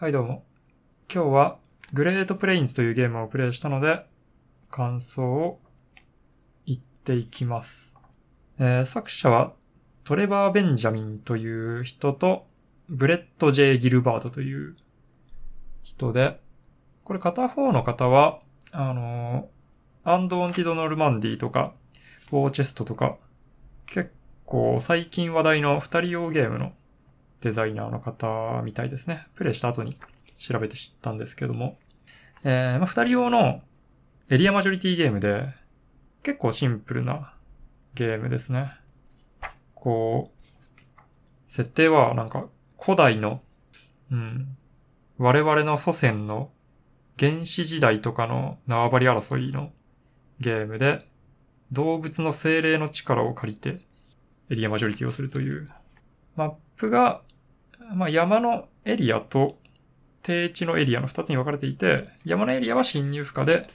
はいどうも。今日はグレートプレインズというゲームをプレイしたので、感想を言っていきます。えー作者はトレバー・ベンジャミンという人と、ブレット・ジェイ・ギルバートという人で、これ片方の方は、あのーアンドーンテッド・ノルマンディとか、ウォーチェストとか、結構最近話題の二人用ゲームのデザイナーの方みたいですね。プレイした後に調べて知ったんですけども。えー、まあ、二人用のエリアマジョリティゲームで、結構シンプルなゲームですね。こう、設定はなんか古代の、うん、我々の祖先の原始時代とかの縄張り争いのゲームで、動物の精霊の力を借りてエリアマジョリティをするというマップが、まあ、山のエリアと低地のエリアの二つに分かれていて、山のエリアは侵入不可で、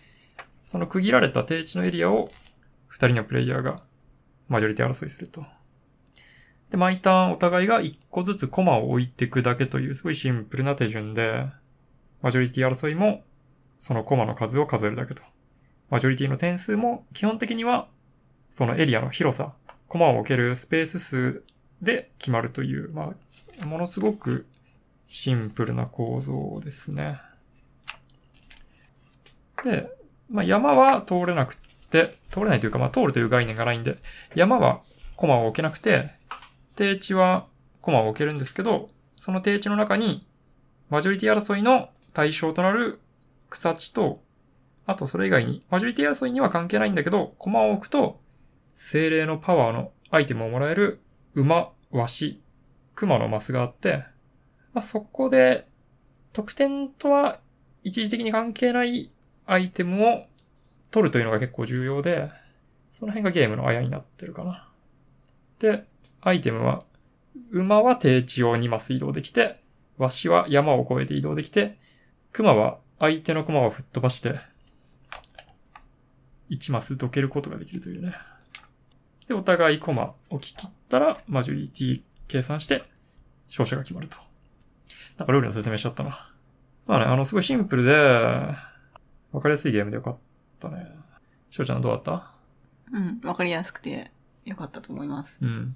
その区切られた低地のエリアを二人のプレイヤーがマジョリティ争いすると。で、毎ターンお互いが一個ずつコマを置いていくだけというすごいシンプルな手順で、マジョリティ争いもそのコマの数を数えるだけと。マジョリティの点数も基本的にはそのエリアの広さ、コマを置けるスペース数で決まるという、まあ、ものすごくシンプルな構造ですね。で、まあ、山は通れなくて、通れないというか、まあ、通るという概念がないんで、山はコマを置けなくて、低地はコマを置けるんですけど、その低地の中に、マジョリティ争いの対象となる草地と、あとそれ以外に、マジョリティ争いには関係ないんだけど、コマを置くと、精霊のパワーのアイテムをもらえる馬、ワシ、熊のマスがあって、まあ、そこで、得点とは一時的に関係ないアイテムを取るというのが結構重要で、その辺がゲームのあやになってるかな。で、アイテムは、馬は低地を2マス移動できて、ワシは山を越えて移動できて、熊は相手の駒を吹っ飛ばして、1マスどけることができるというね。で、お互いコマ置き切ったら、マジョリティ計算して、勝者が決まると。なんかルールの説明しちゃったな。まあね、あの、すごいシンプルで、わかりやすいゲームでよかったね。しょうちゃんどうだった？うん、わかりやすくてよかったと思います。うん。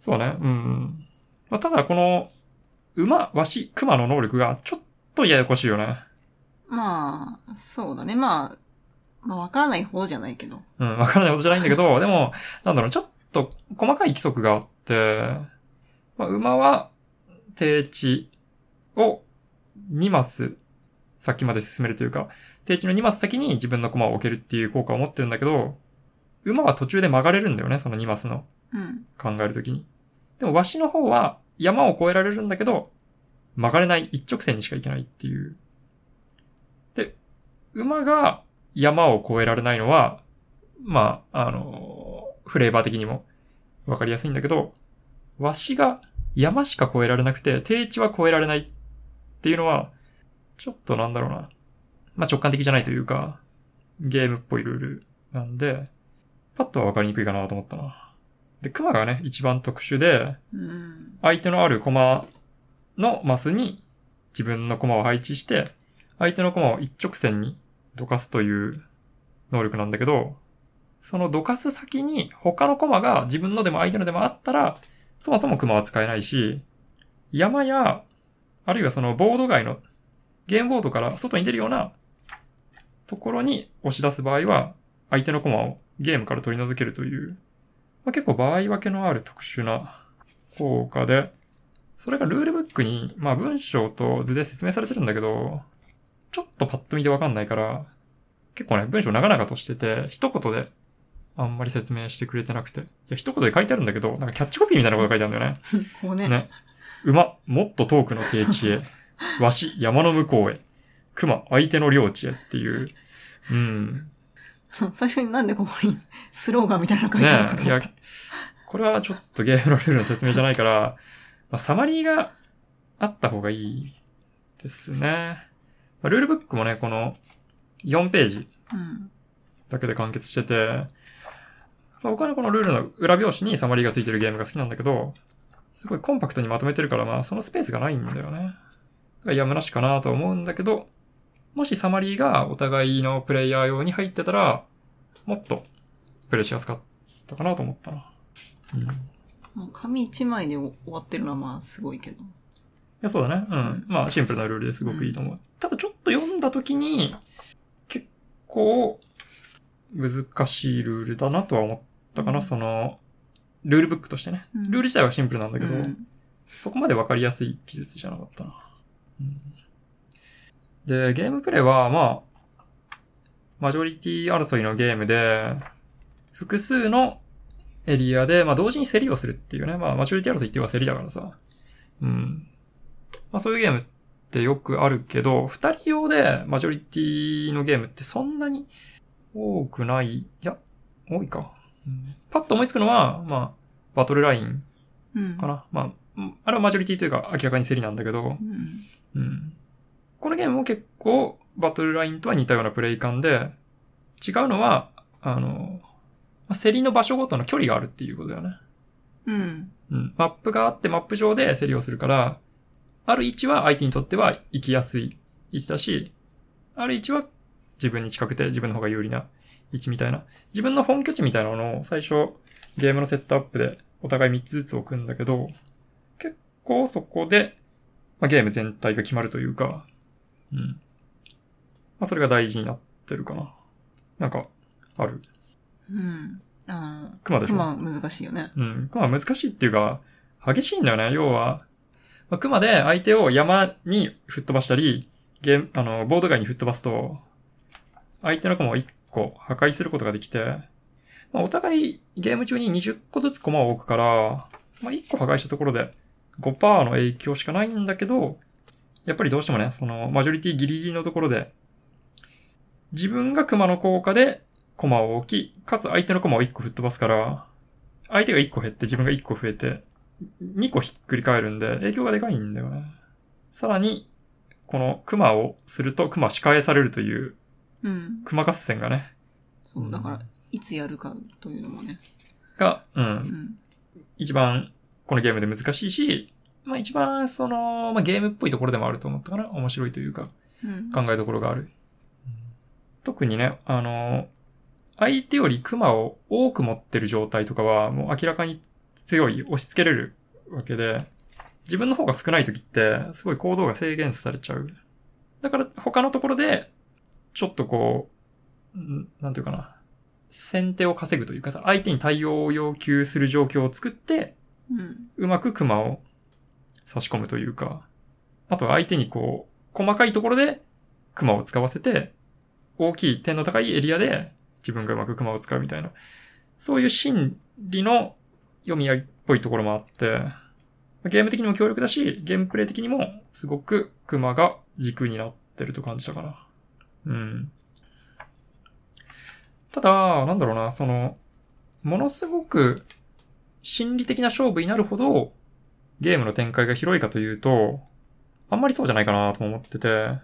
そうね、うん。まあ、ただ、この、馬、ワシ、熊の能力がちょっとややこしいよね。まあ、そうだね。まあ、まあ、わからない方じゃないけど。うん、わからないことじゃないんだけど、でも、なんだろう、ちょっと細かい規則があって、まあ、馬は低地を2マス先まで進めるというか、低地の2マス先に自分の駒を置けるっていう効果を持ってるんだけど、馬は途中で曲がれるんだよね、その2マスのうん。考えるときに。でも、ワシの方は山を越えられるんだけど、曲がれない一直線にしか行けないっていう。で、馬が山を越えられないのは、まあ、あの、フレーバー的にもわかりやすいんだけど、ワシが山しか越えられなくて、低地は越えられないっていうのは、ちょっとなんだろうな。まあ直感的じゃないというか、ゲームっぽいルールなんで、パッとはわかりにくいかなと思ったな。で、クマがね、一番特殊で、相手のあるコマのマスに自分のコマを配置して、相手のコマを一直線にどかすという能力なんだけど、そのどかす先に他のコマが自分のでも相手のでもあったら、そもそもクマは使えないし、山や、あるいはそのボード外のゲームボードから外に出るようなところに押し出す場合は、相手のコマをゲームから取り除けるという、まあ、結構場合分けのある特殊な効果で、それがルールブックに、まあ文章と図で説明されてるんだけど、ちょっとパッと見でわかんないから、結構ね、文章長々としてて、一言であんまり説明してくれてなくて。いや、一言で書いてあるんだけど、なんかキャッチコピーみたいなこと書いてあるんだよね。こうね。ね。馬、もっと遠くの低地へ。わし、山の向こうへ。熊、相手の領地へっていう。うん。最初になんでここにスローガンみたいなの書いてあるのかねいやと思った。、これはちょっとゲームのルールの説明じゃないから、まあ、サマリーがあった方がいいですね。まあ、ルールブックもね、この4ページうん。だけで完結してて、まあ僕はね、このルールの裏表紙にサマリーがついてるゲームが好きなんだけど、すごいコンパクトにまとめてるから、まあ、そのスペースがないんだよね。がやむなしかなとは思うんだけど、もしサマリーがお互いのプレイヤー用に入ってたら、もっとプレイしやすかったかなと思ったな。うん。いもう紙一枚で終わってるのはまあすごいけど。や、そうだね。うん。うんまあ、シンプルなルールですごくいいと思う。ただちょっと読んだ時に、結構、難しいルールだなとは思ったかな。うんその、ルールブックとしてね。うんルール自体はシンプルなんだけど、うんそこまでわかりやすい記述じゃなかったな。うんで、ゲームプレイは、まあ、マジョリティ争いのゲームで、複数のエリアで、まあ同時に競りをするっていうね。まあマジョリティ争いっていうのは競りだからさ。うん。まあそういうゲームってよくあるけど、二人用でマジョリティのゲームってそんなに多くない？いや、多いか。うん、パッと思いつくのは、まあ、バトルラインうん。かな。まあうん、あれはマジョリティというか明らかに競りなんだけどう、ん。うん。このゲームも結構バトルラインとは似たようなプレイ感で、違うのは、あの、まあ競りの場所ごとの距離があるっていうことだよね。うん。うん。マップがあってマップ上で競りをするから、ある位置は相手にとっては行きやすい位置だし、ある位置は自分に近くて自分の方が有利な位置みたいな。自分の本拠地みたいなのを最初ゲームのセットアップでお互い3つずつ置くんだけど、結構そこで、まあ、ゲーム全体が決まるというか、うん。まあそれが大事になってるかな。なんか、ある。うん。あの、熊でしょ？熊難しいよね。うん。まあ難しいっていうか、激しいんだよね。要は、まあ、熊で相手を山に吹っ飛ばしたり、ゲーム、あの、ボード外に吹っ飛ばすと、相手の駒を1個破壊することができて、まあ、お互いゲーム中に20個ずつ駒を置くから、まあ、1個破壊したところで5%の影響しかないんだけど、やっぱりどうしてもね、その、マジョリティギリギリのところで、自分が熊の効果で駒を置き、かつ相手の駒を1個吹っ飛ばすから、相手が1個減って自分が1個増えて、2個ひっくり返るんで影響がでかいんだよね。さらに、この熊をすると熊仕返されるといううん。熊合戦がね、そう、だから、いつやるかというのもね。が、う、うんん。一番このゲームで難しいし、まあ一番その、まあゲームっぽいところでもあると思ったかな。面白いというか、うん。考えどころがある。特にね、あの、相手より熊を多く持ってる状態とかは、もう明らかに強い、押し付けれるわけで、自分の方が少ない時って、すごい行動が制限されちゃう。だから他のところで、ちょっとこう、んなんていうかな、先手を稼ぐというかさ、相手に対応を要求する状況を作って、うん。うまく熊を差し込むというか、あとは相手にこう、細かいところで熊を使わせて、大きい点の高いエリアで自分がうまく熊を使うみたいな、そういう心理の読み合いっぽいところもあって、ゲーム的にも強力だし、ゲームプレイ的にもすごく熊が軸になってると感じたかな。うん。ただ、なんだろうな、その、ものすごく心理的な勝負になるほど、ゲームの展開が広いかというと、あんまりそうじゃないかなとも思ってて、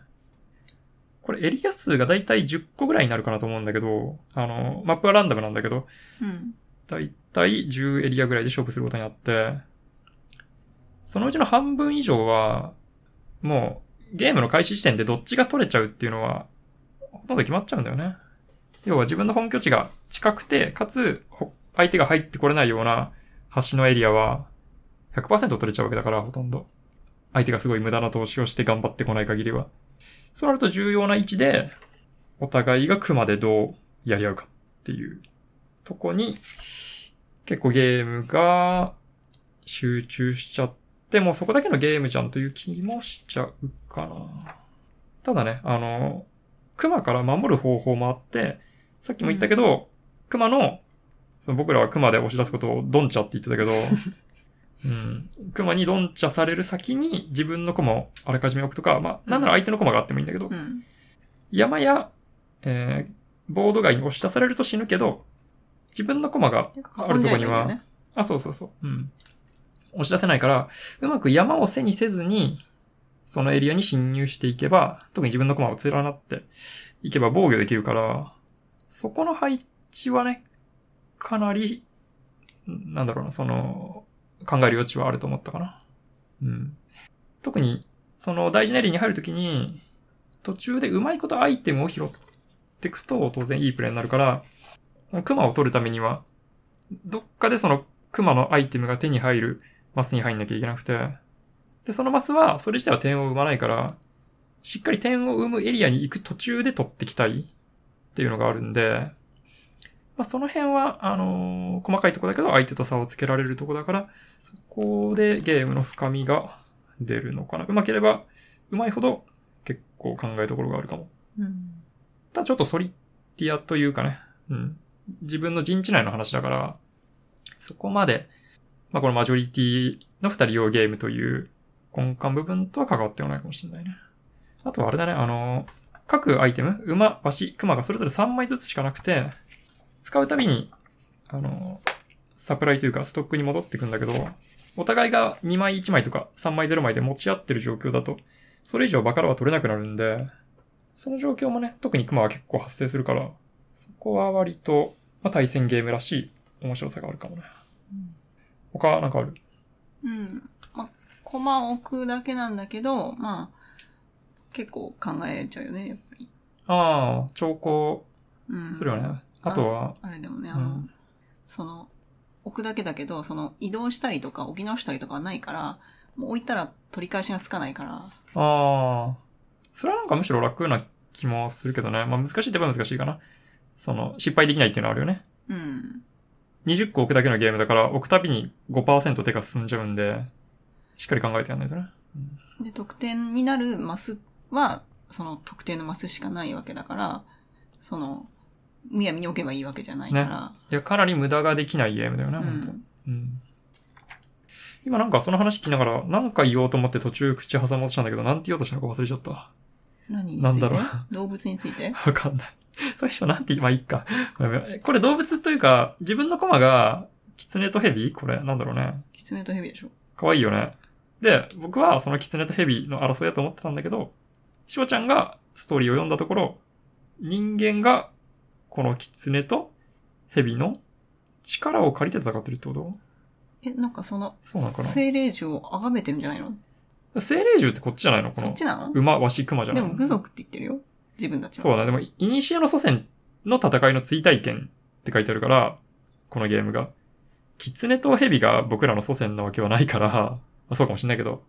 これエリア数がだいたい10個ぐらいになるかなと思うんだけど、あの、マップはランダムなんだけど、うん。だいたい10エリアぐらいで勝負することになって、そのうちの半分以上は、もう、ゲームの開始時点でどっちが取れちゃうっていうのは、ほとんど決まっちゃうんだよね。要は自分の本拠地が近くて、かつ、相手が入ってこれないような橋のエリアは、100%取れちゃうわけだから、ほとんど。相手がすごい無駄な投資をして頑張ってこない限りは。そうなると重要な位置で、お互いが熊でどうやり合うかっていうとこに、結構ゲームが集中しちゃって、もうそこだけのゲームじゃんという気もしちゃうかな。ただね、あの、熊から守る方法もあって、さっきも言ったけど、熊の、その僕らは熊で押し出すことをドンチャって言ってたけど、うん。熊にドンチャされる先に自分の駒をあらかじめ置くとか、まあ、なんなら相手の駒があってもいいんだけど、うん。山や、えー、ボード外に押し出されると死ぬけど、自分の駒があるとこには、ね。あ、そうそうそう。うん。押し出せないから、うまく山を背にせずに、そのエリアに侵入していけば、特に自分の駒を連なっていけば防御できるから、そこの配置はね、かなり、なんだろうな、その、考える余地はあると思ったかな。うん。特に、その大事なエリアに入るときに、途中でうまいことアイテムを拾っていくと当然いいプレイになるから、このクマを取るためには、どっかでそのクマのアイテムが手に入るマスに入んなきゃいけなくて、で、そのマスはそれ自体は点を生まないから、しっかり点を生むエリアに行く途中で取ってきたいっていうのがあるんで、まあ、その辺は、あのー細かいとこだけど相手と差をつけられるとこだから、そこでゲームの深みが出るのかな。うまければ、うまいほど結構考えどころがあるかも。うん。ただちょっとソリティアというかね、うん。自分の陣地内の話だから、そこまで、まあこのマジョリティの二人用ゲームという根幹部分とは関わってはないかもしれないね。あとはあれだね、あの、各アイテム、馬、馬、熊がそれぞれ3枚ずつしかなくて、使うたびに、あの、サプライというかストックに戻ってくんだけど、お互いが2枚1枚とか3枚0枚で持ち合ってる状況だと、それ以上バカラは取れなくなるんで、その状況もね、特にクマは結構発生するから、そこは割と、まあ、対戦ゲームらしい面白さがあるかもね。他なんかある？うん。まあ、コマを置くだけなんだけど、まあ、結構考えちゃうよね、やっぱり。ああ、兆候うん。するよね。あとは、あれでもね、あの、うんその、置くだけだけど、その、移動したりとか置き直したりとかはないから、もう置いたら取り返しがつかないから、ああ、それはなんかむしろ楽な気もするけどね。まあ難しいって言えば難しいかな。その、失敗できないっていうのはあるよね。うん。20個置くだけのゲームだから、置くたびに5%手が進んじゃうんで、しっかり考えてやんないとね。で、得点になるマスは、その特定のマスしかないわけだから、その、むやみに置けばいいわけじゃないから。いや、かなり無駄ができないゲームだよね、う本当ん。うん。今なんかその話聞きながら、なんか言おうと思って途中口挟もうとしたんだけど、なんて言おうとしたのか忘れちゃった。何について？なんだろう動物について？わかんない。最初なんて、まあいいか。これ動物というか、自分のコマが、キツネとヘビこれ、なんだろうね。キツネとヘビでしょ。可愛いよね。で、僕はそのキツネとヘビの争いだと思ってたんだけど、しおちゃんがストーリーを読んだところ、人間がこのキツネとヘビの力を借りて戦ってるってこと？え、なんかその、そうなのかな？精霊獣を崇めてるんじゃないの？精霊獣ってこっちじゃないの？このそっちなの？馬、ワシ、クマじゃないの？でも部族って言ってるよ。自分たちは。そうだね。でも、イニシエの祖先の戦いの追体験って書いてあるから、このゲームが。キツネとヘビが僕らの祖先なわけはないから、まあ、そうかもしんないけど。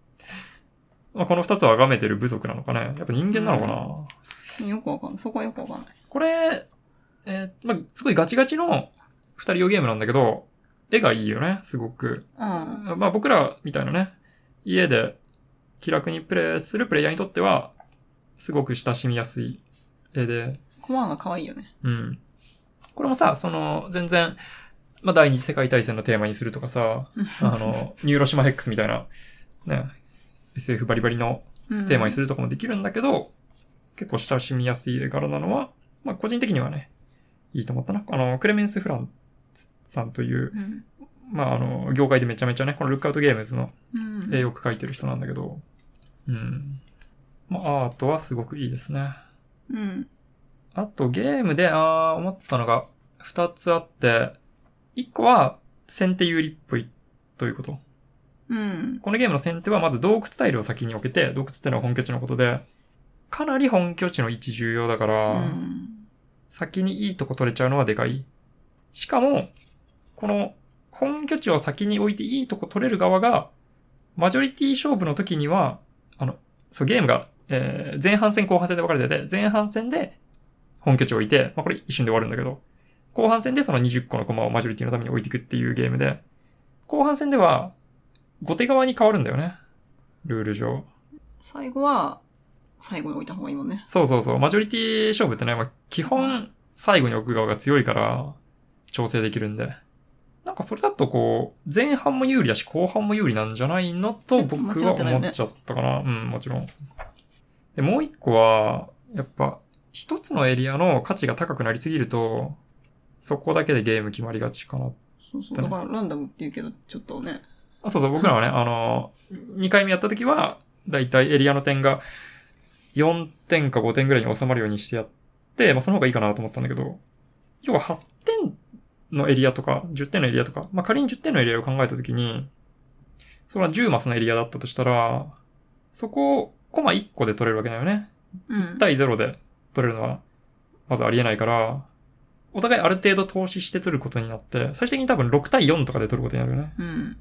まあ、この二つを崇めてる部族なのかね。やっぱ人間なのかな、よくわかんない。そこはよくわかんない。これ、えーまあ、すごいガチガチの二人用ゲームなんだけど、絵がいいよね、すごく。うん。まあ僕らみたいなね、家で気楽にプレイするプレイヤーにとっては、すごく親しみやすい絵で、コマが可愛いよね。うん。これもさ、その、全然、まあ、第二次世界大戦のテーマにするとかさ、あの、ニューロシマヘックスみたいな、ね、SF バリバリのうんテーマにするとかもできるんだけど、結構親しみやすい絵柄なのは、まあ、個人的にはね、いいと思ったな。あの、クレメンス・フランツさんという、うん。まあ、あの、業界でめちゃめちゃね、このルックアウトゲームズのうん。絵よく描いてる人なんだけど、うん。まあ、アートはすごくいいですね。うん。あとゲームで、あー思ったのが二つあって、一個は先手有利っぽいということ。うん。このゲームの先手はまず洞窟タイルを先に置けて、洞窟ってのは本拠地のことで、かなり本拠地の位置重要だから、うん。先にいいとこ取れちゃうのはでかい。しかも、この本拠地を先に置いていいとこ取れる側が、マジョリティ勝負の時には、あの、そう、ゲームが、えー前半戦後半戦で分かれてて、前半戦で本拠地を置いて、まあこれ一瞬で終わるんだけど、後半戦でその20個の駒をマジョリティのために置いていくっていうゲームで、後半戦では、後手側に変わるんだよね。ルール上。最後は、最後に置いた方がいいもんね。そうそうそう。マジョリティ勝負ってね、まあ、基本、最後に置く側が強いから、調整できるんで。なんかそれだとこう、前半も有利だし、後半も有利なんじゃないのとえ僕は思っちゃったかな。うん、もちろん。で、もう一個は、やっぱ、一つのエリアの価値が高くなりすぎると、そこだけでゲーム決まりがちかな。そうそう。だからランダムって言うけど、ちょっとね。あ、そうそう、僕らはね、あの、2回目やった時は、だいたいエリアの点が4点か5点ぐらいに収まるようにしてやって、まあその方がいいかなと思ったんだけど、要は8点のエリアとか、10点のエリアとか、まあ仮に10点のエリアを考えた時に、それは10マスのエリアだったとしたら、そこをコマ1個で取れるわけだよね。うん。1対0で取れるのは、まずありえないから、お互いある程度投資して取ることになって、最終的に多分6対4とかで取ることになるよね。うん。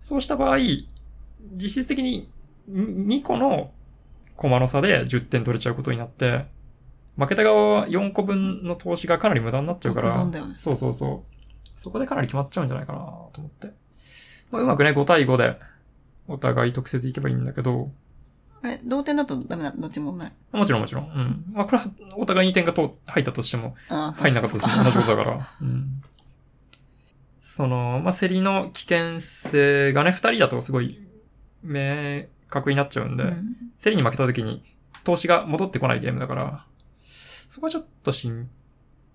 そうした場合、実質的に2個のコマの差で10点取れちゃうことになって、負けた側は4個分の投資がかなり無駄になっちゃうから、ね。そうそうそう。そこでかなり決まっちゃうんじゃないかなと思って。まあ、うまくね、5対5で、お互い特設いけばいいんだけど、あれ、同点だとダメな、どっちもない？もちろんもちろん。うん。まあ、これは、お互いに点がと入ったとしても、入んなかったとしても同じことだか。から。うん。その、まあ、競りの危険性がね、二人だとすごい、明確になっちゃうんで、うん。競りに負けた時に、投資が戻ってこないゲームだから、そこはちょっと心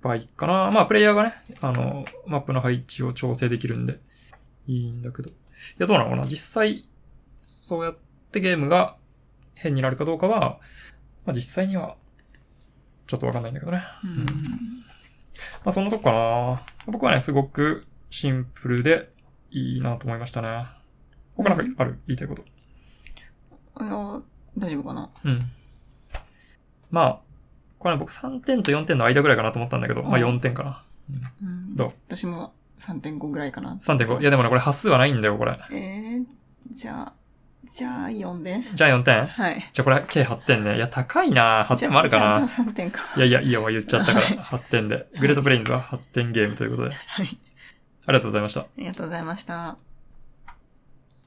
配かな。まあ、プレイヤーがね、あの、マップの配置を調整できるんで、いいんだけど。いや、どうなのかな？実際、そうやってゲームが変になるかどうかは、まあ実際には、ちょっとわかんないんだけどね。うん。まあそんなとこかな。僕はね、すごくシンプルでいいなと思いましたね。他なんかある、言いたいこと。あの、大丈夫かな？うん。まあ、これね僕3点と4点の間ぐらいかなと思ったんだけど、まあうん4点かな。うん。どう？私も3.5ぐらいかな。3.5。いやでもね、これ端数はないんだよ、これ。えー、じゃあ、じゃあ4で。じゃあ4点はい。じゃあこれ計8点ね。いや、高いな8点もあるかじゃあ、なじゃあ3点か。いやいや、いいよ、もう言っちゃったから。はい8点で。グレートプレインズは8点ゲームということで。はい。ありがとうございました。ありがとうございました。